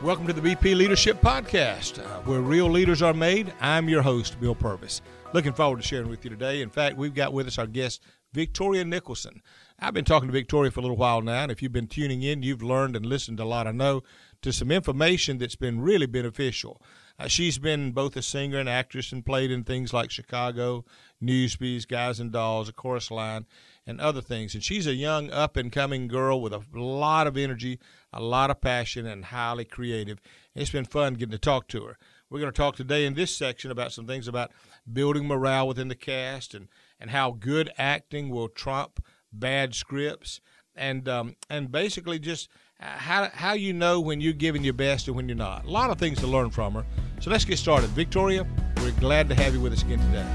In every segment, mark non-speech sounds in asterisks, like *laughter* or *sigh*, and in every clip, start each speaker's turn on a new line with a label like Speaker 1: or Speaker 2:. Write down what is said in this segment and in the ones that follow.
Speaker 1: Welcome to the BP Leadership Podcast, uh, where real leaders are made. I'm your host, Bill Purvis. Looking forward to sharing with you today. In fact, we've got with us our guest, Victoria Nicholson. I've been talking to Victoria for a little while now, and if you've been tuning in, you've learned and listened a lot, I know, to some information that's been really beneficial. Uh, she's been both a singer and actress and played in things like Chicago, Newsies, Guys and Dolls, A Chorus Line, and other things. And she's a young, up and coming girl with a lot of energy, a lot of passion, and highly creative. It's been fun getting to talk to her. We're going to talk today in this section about some things about building morale within the cast and, and how good acting will trump bad scripts and um, and basically just how how you know when you're giving your best and when you're not. A lot of things to learn from her. So let's get started. Victoria, we're glad to have you with us again today.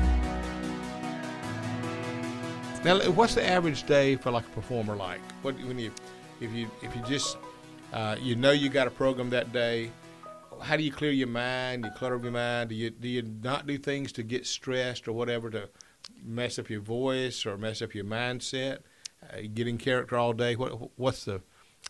Speaker 1: Now, what's the average day for like a performer like? What when you if you if you just uh, you know you got a program that day, how do you clear your mind? You clutter your mind. Do you do you not do things to get stressed or whatever to mess up your voice or mess up your mindset? Uh, get in character all day. What what's the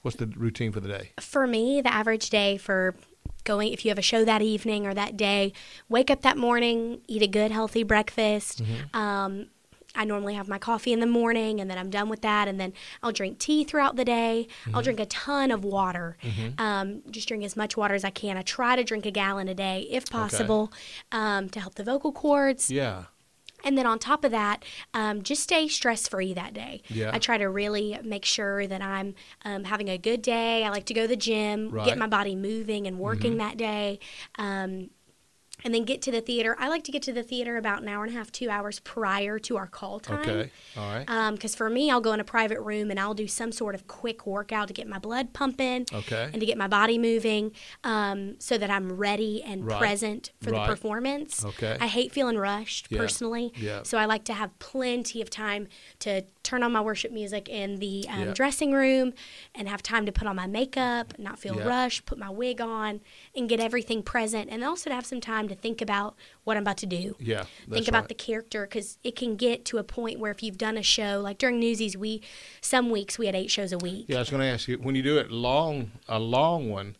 Speaker 1: what's the routine for the day?
Speaker 2: For me, the average day for going if you have a show that evening or that day, wake up that morning, eat a good healthy breakfast.
Speaker 1: Mm-hmm.
Speaker 2: Um, I normally have my coffee in the morning and then I'm done with that. And then I'll drink tea throughout the day.
Speaker 1: Mm-hmm.
Speaker 2: I'll drink a ton of water. Um, just drink as much water as I can. I try to drink a gallon a day if possible um, to help the vocal cords.
Speaker 1: Yeah.
Speaker 2: And then on top of that, um, just stay stress free that day.
Speaker 1: Yeah.
Speaker 2: I try to really make sure that I'm um, having a good day. I like to go to the gym,
Speaker 1: Right.
Speaker 2: get my body moving and working that day. Um, and then get to the theater. I like to get to the theater about an hour and a half, two hours prior to our call time.
Speaker 1: Okay. All right.
Speaker 2: Because for me, I'll go in a private room and I'll do some sort of quick workout to get my blood pumping
Speaker 1: Okay.
Speaker 2: and to get my body moving um, so that I'm ready and
Speaker 1: Right.
Speaker 2: present for
Speaker 1: Right.
Speaker 2: the performance.
Speaker 1: Okay.
Speaker 2: I hate feeling rushed
Speaker 1: Yeah.
Speaker 2: personally.
Speaker 1: Yeah.
Speaker 2: So I like to have plenty of time to turn on my worship music in the um,
Speaker 1: Yeah.
Speaker 2: dressing room and have time to put on my makeup, not feel
Speaker 1: Yeah.
Speaker 2: rushed, put my wig on, and get everything present. And also to have some time to think about what I'm about to do
Speaker 1: yeah.
Speaker 2: think about
Speaker 1: right.
Speaker 2: the character because it can get to a point where if you've done a show like during newsies we some weeks we had eight shows a week
Speaker 1: Yeah, I was going to ask you when you do it long, a long one,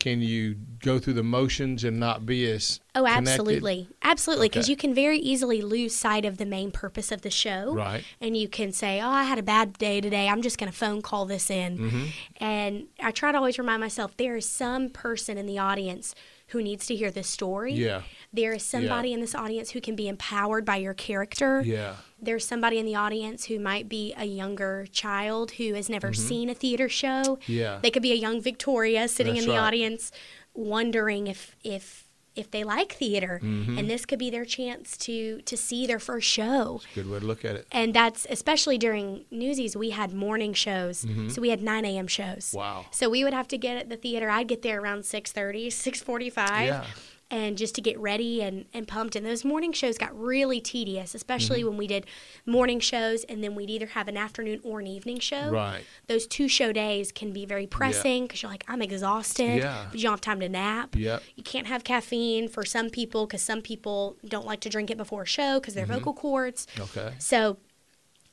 Speaker 1: can you go through the motions and not be as
Speaker 2: oh
Speaker 1: connected?
Speaker 2: absolutely absolutely because
Speaker 1: Okay.
Speaker 2: you can very easily lose sight of the main purpose of the show
Speaker 1: Right.
Speaker 2: and you can say oh i had a bad day today i'm just going to phone call this in
Speaker 1: Mm-hmm.
Speaker 2: and i try to always remind myself there is some person in the audience who needs to hear this story
Speaker 1: Yeah.
Speaker 2: there is somebody in this audience who can be empowered by your character
Speaker 1: Yeah.
Speaker 2: there's somebody in the audience who might be a younger child who has never seen a theater show.
Speaker 1: Mm-hmm. Yeah.
Speaker 2: They could be a young Victoria sitting
Speaker 1: That's
Speaker 2: in the
Speaker 1: right.
Speaker 2: audience wondering if if if they like theater
Speaker 1: Mm-hmm.
Speaker 2: and this could be their chance to to see their first show.
Speaker 1: Good way to look at it.
Speaker 2: And that's especially during Newsies, we had morning shows. So we had 9 a.m. shows.
Speaker 1: Mm-hmm. Wow.
Speaker 2: So we would have to get at the theater. I'd get there around 6.30, 6.45
Speaker 1: Yeah.
Speaker 2: And just to get ready and, and pumped. And those morning shows got really tedious, especially
Speaker 1: Mm-hmm.
Speaker 2: when we did morning shows and then we'd either have an afternoon or an evening show.
Speaker 1: Right.
Speaker 2: Those two show days can be very pressing because you're like, I'm exhausted,
Speaker 1: Yeah.
Speaker 2: but you don't have time to nap.
Speaker 1: Yep.
Speaker 2: You can't have caffeine for some people because some people don't like to drink it before a show because their
Speaker 1: Mm-hmm.
Speaker 2: vocal cords.
Speaker 1: Okay.
Speaker 2: So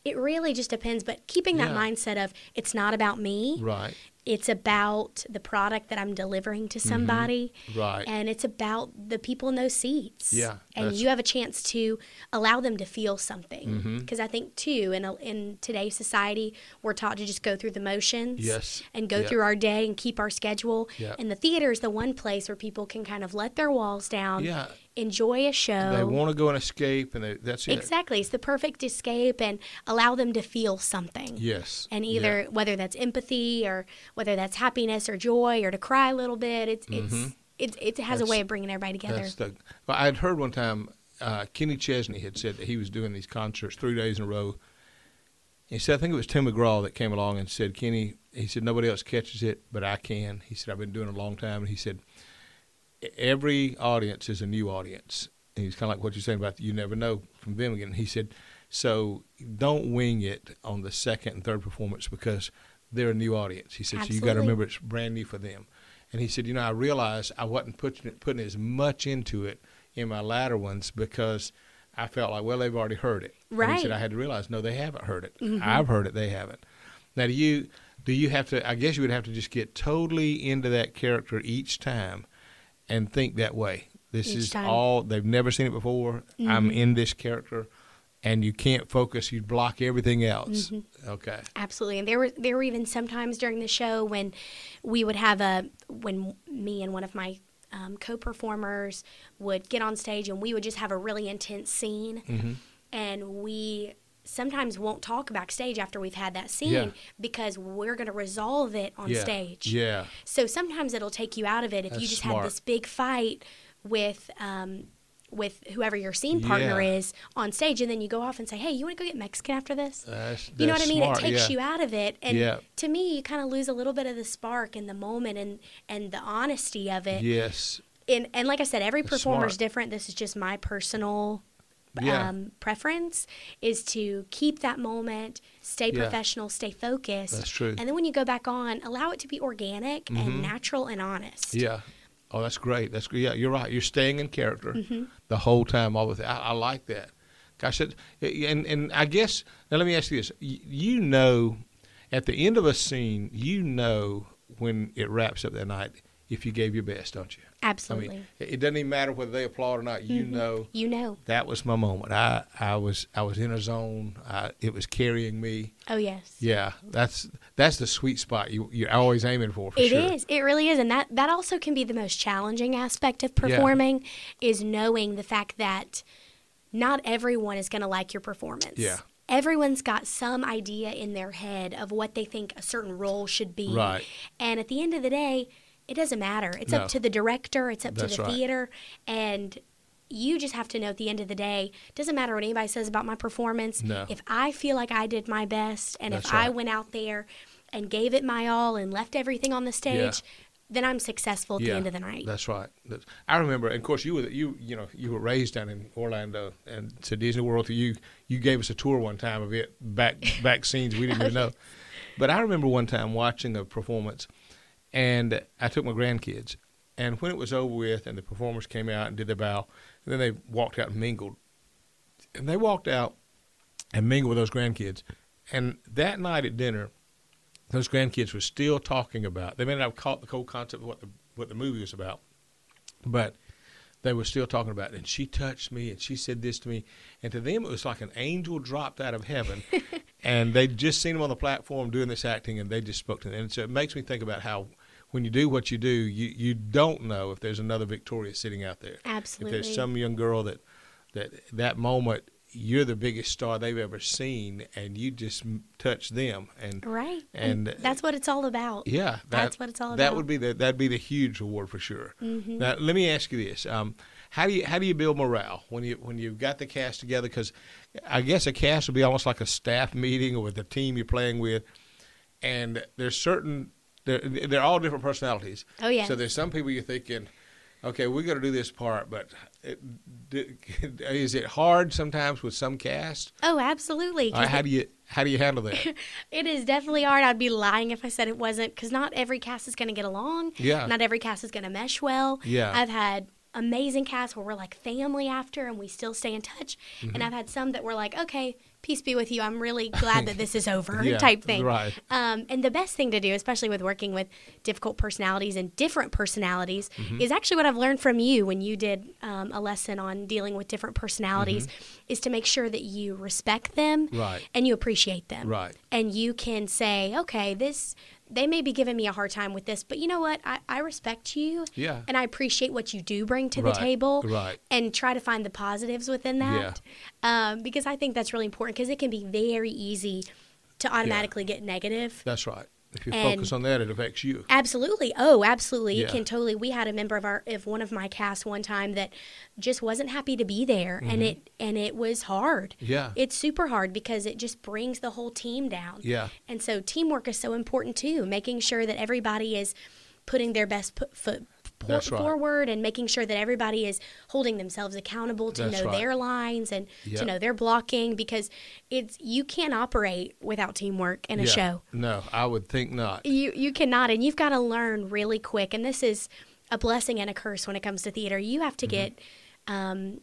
Speaker 2: it really just depends. But keeping that
Speaker 1: Yeah.
Speaker 2: mindset of it's not about me,
Speaker 1: Right.
Speaker 2: It's about the product that I'm delivering to somebody.
Speaker 1: Mm-hmm. Right.
Speaker 2: And it's about the people in those seats.
Speaker 1: Yeah,
Speaker 2: And you have a chance to allow them to feel something.
Speaker 1: Mm-hmm.
Speaker 2: Because I think, too, in, a, in today's society, we're taught to just go through the motions
Speaker 1: Yes.
Speaker 2: and go
Speaker 1: Yep.
Speaker 2: through our day and keep our schedule.
Speaker 1: Yep.
Speaker 2: And the theater is the one place where people can kind of let their walls down,
Speaker 1: Yeah.
Speaker 2: enjoy a show.
Speaker 1: They want to go and escape, and they, that's it.
Speaker 2: Exactly. It's the perfect escape and allow them to feel something.
Speaker 1: Yes.
Speaker 2: And
Speaker 1: Yeah.
Speaker 2: either whether that's empathy or whether that's happiness or joy or to cry a little bit, it's it's it, it has a
Speaker 1: Mm-hmm.
Speaker 2: Way of bringing everybody together.
Speaker 1: That's the. Well, I had heard one time uh, Kenny Chesney had said that he was doing these concerts three days in a row. He said, I think it was Tim McGraw that came along and said, Kenny, he said, nobody else catches it, but I can. He said, I've been doing it a long time. And he said, every audience is a new audience. And he's kind of like what you're saying about you never know from them again. He said, so don't wing it on the second and third performance because they're a new audience. He said, so you got to remember it's brand new for them. And he said, you know, I realized I wasn't putting putting as much into it in my latter ones because I felt like, well, they've already heard it. And he
Speaker 2: Right. Mm-hmm.
Speaker 1: said I had to realize, no, they haven't heard it. I've heard it, they haven't. Now, do you do you have to? I guess you would have to just get totally into that character each time, and think that way. This
Speaker 2: Each
Speaker 1: is
Speaker 2: time.
Speaker 1: all they've never seen it before. I'm in this character, and you can't focus. You block everything else. Okay.
Speaker 2: Absolutely, and there were there were even sometimes during the show when we would have a when me and one of my um, co-performers would get on stage and we would just have a really intense scene,
Speaker 1: Mm-hmm.
Speaker 2: and we sometimes won't talk backstage after we've had that scene
Speaker 1: Yeah.
Speaker 2: because we're going to resolve it on
Speaker 1: yeah.
Speaker 2: stage.
Speaker 1: Yeah.
Speaker 2: So sometimes it'll take you out of it if you just
Speaker 1: smart.
Speaker 2: had this big fight with um, with whoever your scene partner
Speaker 1: Yeah.
Speaker 2: is on stage, and then you go off and say, "Hey, you want to go get Mexican after this?"
Speaker 1: That's,
Speaker 2: You know what
Speaker 1: that's
Speaker 2: I mean?
Speaker 1: smart,
Speaker 2: It takes
Speaker 1: yeah.
Speaker 2: you out of it, and
Speaker 1: Yeah.
Speaker 2: to me, you kind of lose a little bit of the spark and the moment and and the honesty of it.
Speaker 1: Yes.
Speaker 2: And and like I said, every performer
Speaker 1: is
Speaker 2: different. This is just my personal. Um, preference is to keep that moment, stay professional, stay focused.
Speaker 1: That's true.
Speaker 2: And then when you go back on, allow it to be organic
Speaker 1: Mhm.
Speaker 2: and natural and honest.
Speaker 1: Yeah. Oh, that's great. That's yeah. You're right. You're staying in character
Speaker 2: Mm-hmm.
Speaker 1: the whole time. All with I, I like that. Gosh, it, and and I guess now let me ask you this: Y- you know, at the end of a scene, you know when it wraps up that night if you gave your best, don't you?
Speaker 2: Absolutely.
Speaker 1: I mean, it doesn't even matter whether they applaud or not. You
Speaker 2: Mhm.
Speaker 1: know
Speaker 2: you know.
Speaker 1: that was my moment. I I was I was in a zone. I, it was carrying me.
Speaker 2: Oh yes.
Speaker 1: Yeah, that's that's the sweet spot you you're always aiming for. for
Speaker 2: It
Speaker 1: sure.
Speaker 2: is. It really is, and that that also can be the most challenging aspect of performing is knowing the fact that not everyone is going to like your performance.
Speaker 1: Yeah.
Speaker 2: Everyone's got some idea in their head of what they think a certain role should be.
Speaker 1: Right.
Speaker 2: And at the end of the day, it doesn't matter. It's
Speaker 1: No.
Speaker 2: up to the director, it's up
Speaker 1: That's
Speaker 2: to the
Speaker 1: right.
Speaker 2: theater, and you just have to know at the end of the day, doesn't matter what anybody says about my performance.
Speaker 1: No.
Speaker 2: If I feel like I did my best and
Speaker 1: That's
Speaker 2: if I went out there and gave it my all and left everything on the stage, then I'm successful at the end of the night.
Speaker 1: That's right. That's, I remember, and of course, you were you you know you were raised down in Orlando, and to Disney World. You, you gave us a tour one time of it back back scenes we didn't even *laughs* know. But I remember one time watching a performance, and I took my grandkids, and when it was over with, and the performers came out and did their bow, and then they walked out and mingled, and they walked out and mingled with those grandkids, and that night at dinner those grandkids were still talking about. They may not have caught the whole concept of what the what the movie was about, but they were still talking about. It. And she touched me, and she said this to me, and to them it was like an angel dropped out of heaven, *laughs* and they'd just seen him on the platform doing this acting, and they just spoke to them. And so it makes me think about how when you do what you do, you you don't know if there's another Victoria sitting out there.
Speaker 2: Absolutely.
Speaker 1: If there's some young girl that that that moment you're the biggest star they've ever seen, and you just touch them, and
Speaker 2: Right.
Speaker 1: And-
Speaker 2: that's what it's all about.
Speaker 1: yeah, that,
Speaker 2: That's what it's all about That
Speaker 1: would be the that'd be the huge reward for sure.
Speaker 2: Mhm.
Speaker 1: Now, let me ask you this: um, how do you how do you build morale when you when you've got the cast together? Because I guess a cast would be almost like a staff meeting with the team you're playing with, and there's certain they're they're all different personalities.
Speaker 2: Oh, yeah.
Speaker 1: So there's some people you're thinking, okay, we're going to do this part, but it, d- *laughs* is it hard sometimes with some cast?
Speaker 2: Oh, absolutely.
Speaker 1: Or how do you how do you handle that? *laughs*
Speaker 2: It is definitely hard. I'd be lying if I said it wasn't because not every cast is going to get along.
Speaker 1: Yeah.
Speaker 2: Not every cast is going to mesh well.
Speaker 1: Yeah.
Speaker 2: I've had amazing casts where we're like family after and we still stay in touch.
Speaker 1: Mm-hmm.
Speaker 2: And I've had some that were like, okay, peace be with you. I'm really glad that this is *laughs* over
Speaker 1: Yeah,
Speaker 2: type thing.
Speaker 1: right.
Speaker 2: Um, and the best thing to do, especially with working with difficult personalities and different personalities,
Speaker 1: Mm-hmm.
Speaker 2: is actually what I've learned from you when you did um, a lesson on dealing with different personalities, is to make sure that you respect them
Speaker 1: Mm-hmm. Right.
Speaker 2: and you appreciate them
Speaker 1: Right.
Speaker 2: and you can say, okay, this they may be giving me a hard time with this, but you know what? I, I respect you.
Speaker 1: Yeah.
Speaker 2: And I appreciate what you do bring to
Speaker 1: Right,
Speaker 2: the table.
Speaker 1: right.
Speaker 2: And try to find the positives within that. Um, because I think that's really important because it can be very easy to automatically get negative.
Speaker 1: That's right. If you
Speaker 2: And-
Speaker 1: focus on that, it affects you.
Speaker 2: Absolutely. Oh, absolutely.
Speaker 1: Yeah.
Speaker 2: It can totally. We had a member of our of one of my cast one time that just wasn't happy to be there, and it and it was hard.
Speaker 1: Mm-hmm. Yeah.
Speaker 2: It's super hard because it just brings the whole team down.
Speaker 1: Yeah.
Speaker 2: And so teamwork is so important too, making sure that everybody is putting their best put, foot por-
Speaker 1: right.
Speaker 2: forward and making sure that everybody is holding themselves accountable to
Speaker 1: That's
Speaker 2: know
Speaker 1: right.
Speaker 2: their lines and
Speaker 1: Yep.
Speaker 2: to know their blocking because it's you can't operate without teamwork in a
Speaker 1: Yeah.
Speaker 2: show
Speaker 1: No, I would think not.
Speaker 2: you you cannot and you've got to learn really quick and this is a blessing and a curse when it comes to theater you have to
Speaker 1: Mm-hmm.
Speaker 2: get um,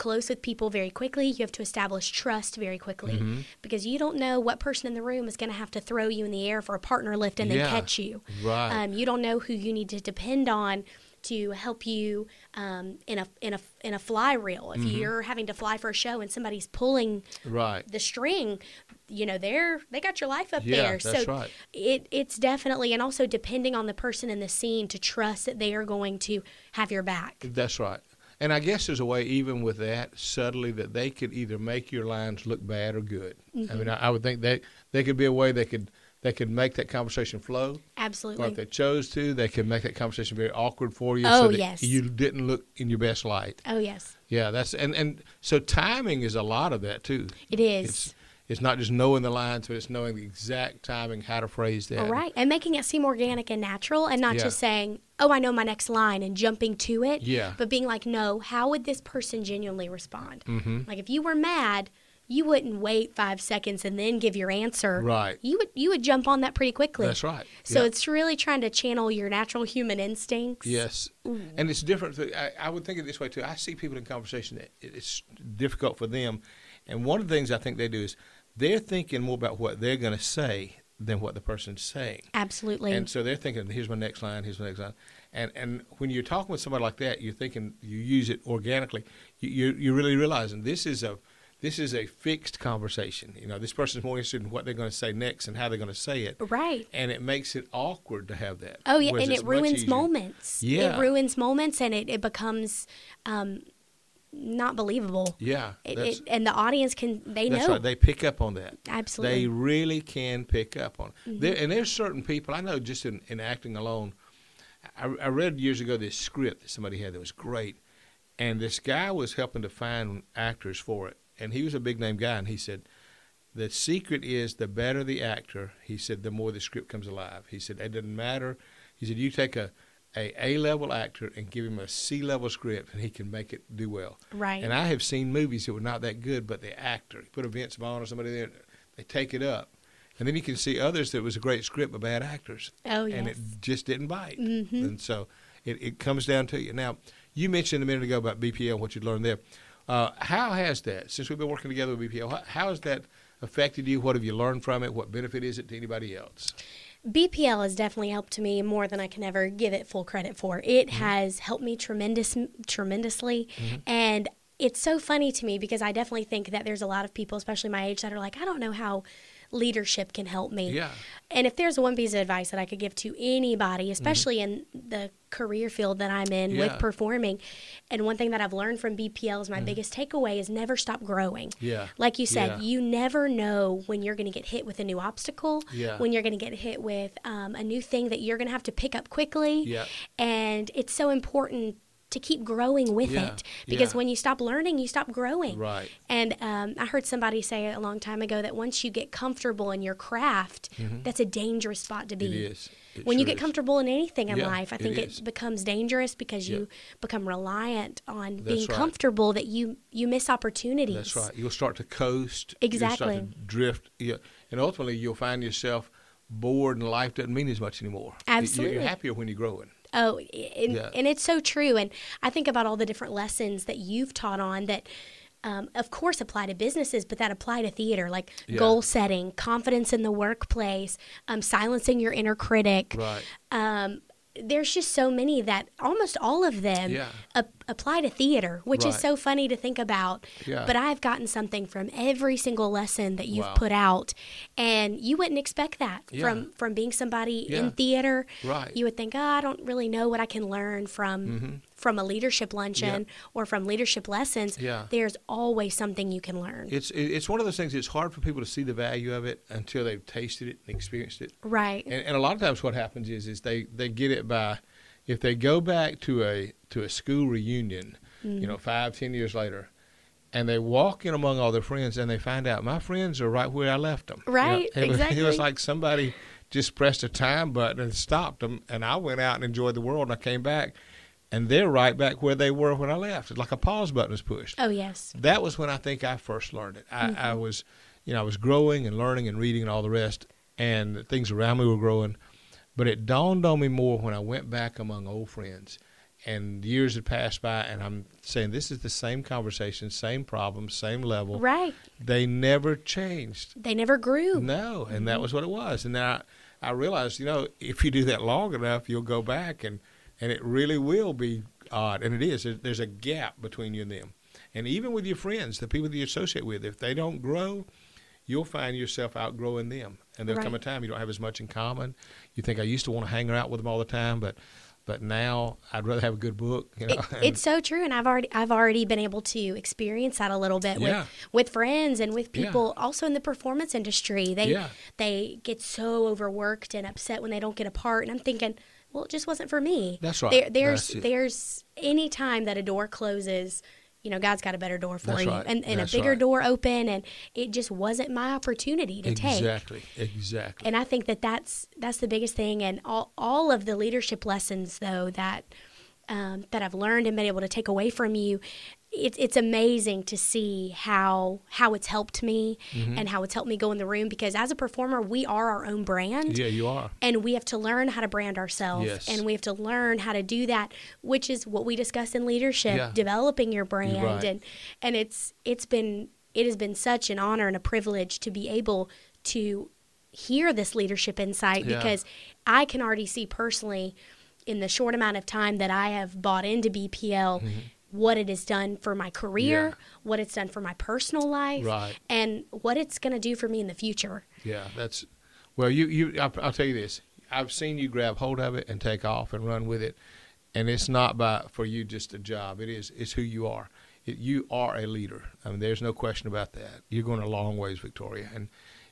Speaker 2: close with people very quickly. You have to establish trust very quickly
Speaker 1: Mm-hmm.
Speaker 2: because you don't know what person in the room is going to have to throw you in the air for a partner lift and then catch you.
Speaker 1: right.
Speaker 2: Um, you don't know who you need to depend on to help you um, in a in a in a fly reel. If you're having to fly for a show and somebody's pulling
Speaker 1: Right.
Speaker 2: the string, you know, they're they got your life up
Speaker 1: Yeah,
Speaker 2: there. so
Speaker 1: right.
Speaker 2: it it's definitely and also depending on the person in the scene to trust that they are going to have your back.
Speaker 1: That's right. And I guess there's a way, even with that, subtly, that they could either make your lines look bad or good. I mean, mm-hmm. I, I would think that there could be a way they could they could make that conversation flow, Absolutely. or if they chose to, they could make that conversation very awkward for you,
Speaker 2: Oh,
Speaker 1: so that
Speaker 2: yes.
Speaker 1: you didn't look in your best light.
Speaker 2: Oh yes.
Speaker 1: Yeah, that's and and so timing is a lot of that too.
Speaker 2: It is.
Speaker 1: It's it's not just knowing the lines, but it's knowing the exact timing, how to phrase that.
Speaker 2: All right. And making it seem organic and natural and not
Speaker 1: Yeah.
Speaker 2: just saying, oh, I know my next line and jumping to it.
Speaker 1: Yeah.
Speaker 2: But being like, no, how would this person genuinely respond?
Speaker 1: Mm-hmm.
Speaker 2: Like if you were mad, you wouldn't wait five seconds and then give your answer.
Speaker 1: Right.
Speaker 2: You would you would jump on that pretty quickly.
Speaker 1: That's right.
Speaker 2: So
Speaker 1: Yeah.
Speaker 2: it's really trying to channel your natural human instincts.
Speaker 1: Yes, and it's different. I, I would think of it this way too. I see people in conversation that it's difficult for them, and one of the things I think they do is they're thinking more about what they're going to say than what the person's saying,
Speaker 2: Absolutely.
Speaker 1: and so they're thinking, "Here's my next line. Here's my next line." And and when you're talking with somebody like that, you're thinking you use it organically. You, you're you're really realizing this is a this is a fixed conversation. You know, this person's more interested in what they're going to say next and how they're going to say it,
Speaker 2: right.
Speaker 1: and it makes it awkward to have that.
Speaker 2: Oh yeah, and it ruins moments.
Speaker 1: Yeah.
Speaker 2: It ruins moments and it, it becomes um, not believable.
Speaker 1: Yeah,
Speaker 2: It, it, and the audience can they
Speaker 1: That's
Speaker 2: know.
Speaker 1: right. They pick up on that.
Speaker 2: Absolutely. Mm-hmm.
Speaker 1: They really can pick up on it. There, and there's certain people I know just in, in acting alone. I, I read years ago this script that somebody had that was great, and this guy was helping to find actors for it, and he was a big name guy, and he said. The secret is the better the actor, he said, the more the script comes alive. He said, it doesn't matter. He said, you take a, a A level actor and give him a C level script, and he can make it do well.
Speaker 2: Right.
Speaker 1: And I have seen movies that were not that good, but the actor, put a Vince Vaughn or somebody there, they take it up. And then you can see others that was a great script but bad actors.
Speaker 2: Oh,
Speaker 1: And it just didn't bite.
Speaker 2: Mm-hmm.
Speaker 1: And so it, it comes down to you. Now, you mentioned a minute ago about BPL, what you learned there. Uh, how has that, since we've been working together with BPL, how, how has that affected you? What have you learned from it? What benefit is it to anybody else?
Speaker 2: BPL has definitely helped me more than I can ever give it full credit for. It
Speaker 1: Mm-hmm.
Speaker 2: has helped me tremendous tremendously and it's so funny to me because I definitely think that there's a lot of people, especially my age, that are like, I don't know how leadership can help me.
Speaker 1: Yeah.
Speaker 2: And if there's one piece of advice that I could give to anybody, especially in the career field that I'm in
Speaker 1: Mm-hmm. Yeah.
Speaker 2: with performing, and one thing that I've learned from BPL is my biggest takeaway is never stop growing.
Speaker 1: Mm-hmm. Yeah.
Speaker 2: Like you said,
Speaker 1: Yeah.
Speaker 2: you never know when you're going to get hit with a new obstacle,
Speaker 1: Yeah.
Speaker 2: when you're going to get hit with um, a new thing that you're going to have to pick up quickly.
Speaker 1: Yeah.
Speaker 2: And it's so important to keep growing with
Speaker 1: Yeah.
Speaker 2: it because
Speaker 1: Yeah.
Speaker 2: when you stop learning, you stop growing.
Speaker 1: Right.
Speaker 2: And um, I heard somebody say a long time ago that once you get comfortable in your craft, that's a dangerous spot to be.
Speaker 1: Mm-hmm. It is. It
Speaker 2: when you
Speaker 1: sure
Speaker 2: get
Speaker 1: is.
Speaker 2: comfortable in anything in
Speaker 1: Yeah,
Speaker 2: life, I
Speaker 1: it
Speaker 2: think it,
Speaker 1: is.
Speaker 2: becomes dangerous because you become reliant on being
Speaker 1: right.
Speaker 2: comfortable that you you miss opportunities.
Speaker 1: That's right. You'll start to coast. You'll
Speaker 2: Exactly.
Speaker 1: start to drift. Yeah. And ultimately, you'll find yourself bored and life doesn't mean as much anymore.
Speaker 2: Absolutely.
Speaker 1: You're happier when you're growing.
Speaker 2: Oh, and,
Speaker 1: Yeah.
Speaker 2: and it's so true. And I think about all the different lessons that you've taught on that, um, of course, apply to businesses, but that apply to theater, like
Speaker 1: Yeah.
Speaker 2: goal setting, confidence in the workplace, um, silencing your inner critic.
Speaker 1: Right.
Speaker 2: Um, there's just so many that almost all of them
Speaker 1: Yeah.
Speaker 2: ap- apply to theater, which is so funny to think about.
Speaker 1: Yeah.
Speaker 2: But I've gotten something from every single lesson that you've
Speaker 1: Wow.
Speaker 2: put out, and you wouldn't expect that
Speaker 1: Yeah.
Speaker 2: from from being somebody in theater.
Speaker 1: Right.
Speaker 2: You would think, oh, I don't really know what I can learn from mm-hmm. From a leadership luncheon or from leadership lessons.
Speaker 1: Yeah.
Speaker 2: There's always something you can learn.
Speaker 1: It's it's one of those things. It's hard for people to see the value of it until they've tasted it and experienced it.
Speaker 2: right.
Speaker 1: And, and a lot of times, what happens is is they, they get it by if they go back to a to a school reunion, you know, mm. five ten years later, and they walk in among all their friends and they find out my friends are right where I left them. You know,
Speaker 2: Right, *laughs*
Speaker 1: it was- it was like somebody just pressed a time button and stopped them, and I went out and enjoyed the world, and I came back, and they're right back where they were when I left. It's like a pause button was pushed
Speaker 2: oh yes.
Speaker 1: that was when I think I first learned it. I, I
Speaker 2: Mm-hmm.
Speaker 1: was, you know, I was growing and learning and reading and all the rest, and things around me were growing. But it dawned on me more when I went back among old friends, and years had passed by, and I'm saying this is the same conversation, same problem, same level.
Speaker 2: Right.
Speaker 1: They never changed.
Speaker 2: They never grew.
Speaker 1: No, and that was what it was. And then I, I realized, you know, if you do that long enough, you'll go back, and and it really will be odd, and it is. There's, a gap between you and them, and even with your friends, the people that you associate with, if they don't grow, you'll find yourself outgrowing them, and there'll come a time you don't have as much in common. You think I used to want to hang out with them all the time, but but now I'd rather have a good book. You know,
Speaker 2: It, *laughs* it's so true, and I've already I've already been able to experience that a little bit
Speaker 1: Yeah.
Speaker 2: with with friends and with
Speaker 1: Yeah.
Speaker 2: people also in the performance industry. They
Speaker 1: Yeah.
Speaker 2: they get so overworked and upset when they don't get a part, and I'm thinking, well, it just wasn't for me.
Speaker 1: That's right.
Speaker 2: There, there's
Speaker 1: That's
Speaker 2: there's any time that a door closes. You know, God's got a better door for
Speaker 1: That's
Speaker 2: you,
Speaker 1: right.
Speaker 2: and, and a bigger
Speaker 1: right.
Speaker 2: door open, and it just wasn't my opportunity to take
Speaker 1: exactly, exactly.
Speaker 2: and I think that that's that's the biggest thing. And all all of the leadership lessons though that um, that I've learned and been able to take away from you, it's it's amazing to see how how it's helped me
Speaker 1: Mm-hmm.
Speaker 2: and how it's helped me go in the room because as a performer we are our own brand.
Speaker 1: yeah, you are.
Speaker 2: And we have to learn how to brand ourselves,
Speaker 1: Yes.
Speaker 2: and we have to learn how to do that, which is what we discuss in leadership,
Speaker 1: Yeah.
Speaker 2: developing your brand,
Speaker 1: right.
Speaker 2: and and it's it's been it has been such an honor and a privilege to be able to hear this leadership insight
Speaker 1: Yeah.
Speaker 2: because I can already see personally in the short amount of time that I have bought into BPL what it has done for my career.
Speaker 1: Yeah.
Speaker 2: what it's done for my personal life,
Speaker 1: Right.
Speaker 2: and what it's going to do for me in the future.
Speaker 1: Yeah, that's well. You you. I'll, I'll tell you this. I've seen you grab hold of it and take off and run with it, and it's not by for you just a job. It is. It's who you are. It, you are a leader. I mean, there's no question about that. You're going a long ways, Victoria, and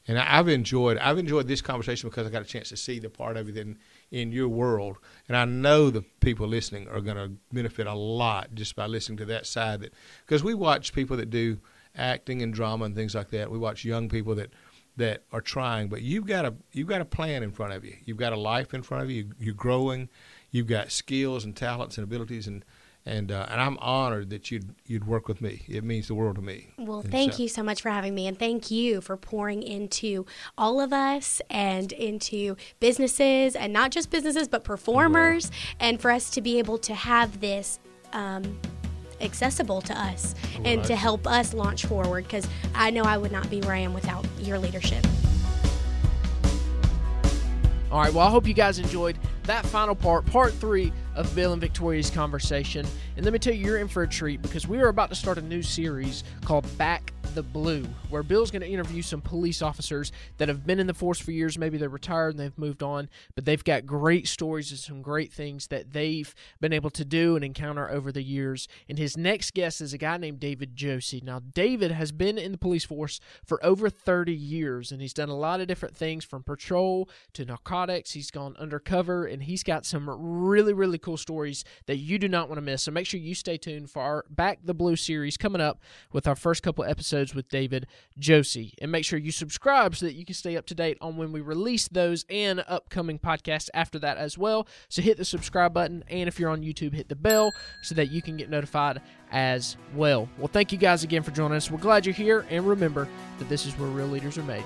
Speaker 1: and I've enjoyed. I've enjoyed this conversation because I got a chance to see the part of it in in your world, and I know the people listening are going to benefit a lot just by listening to that side. That because we watch people that do acting and drama and things like that. We watch young people that that are trying, but you've got a you've got a plan in front of you. You've got a life in front of you. You're growing. You've got skills and talents and abilities, and and uh, and I'm honored that you'd you'd work with me. It means the world to me.
Speaker 2: Well,
Speaker 1: And
Speaker 2: thank
Speaker 1: so-
Speaker 2: you so much for having me, and thank you for pouring into all of us and into businesses, and not just businesses, but performers, and for us to be able to have this um, accessible to us and to help us launch forward. Because I know I would not be where I am without your leadership.
Speaker 3: All right, well, I hope you guys enjoyed that final part, part three of Bill and Victoria's conversation. And let me tell you, you're in for a treat because we are about to start a new series called Back the Blue, where Bill's going to interview some police officers that have been in the force for years. Maybe they're retired and they've moved on, but they've got great stories and some great things that they've been able to do and encounter over the years. And his next guest is a guy named David Josie. Now, David has been in the police force for over 30 years, and he's done a lot of different things from patrol to narcotics. He's gone undercover, and he's got some really, really cool stories that you do not want to miss. So make sure you stay tuned for our Back the Blue series coming up with our first couple episodes with David Josie. And make sure you subscribe so that you can stay up to date on when we release those and upcoming podcasts after that as well. So hit the subscribe button, and if you're on YouTube, hit the bell so that you can get notified as well. Well, thank you guys again for joining us. We're glad you're here, and remember that this is where real leaders are made.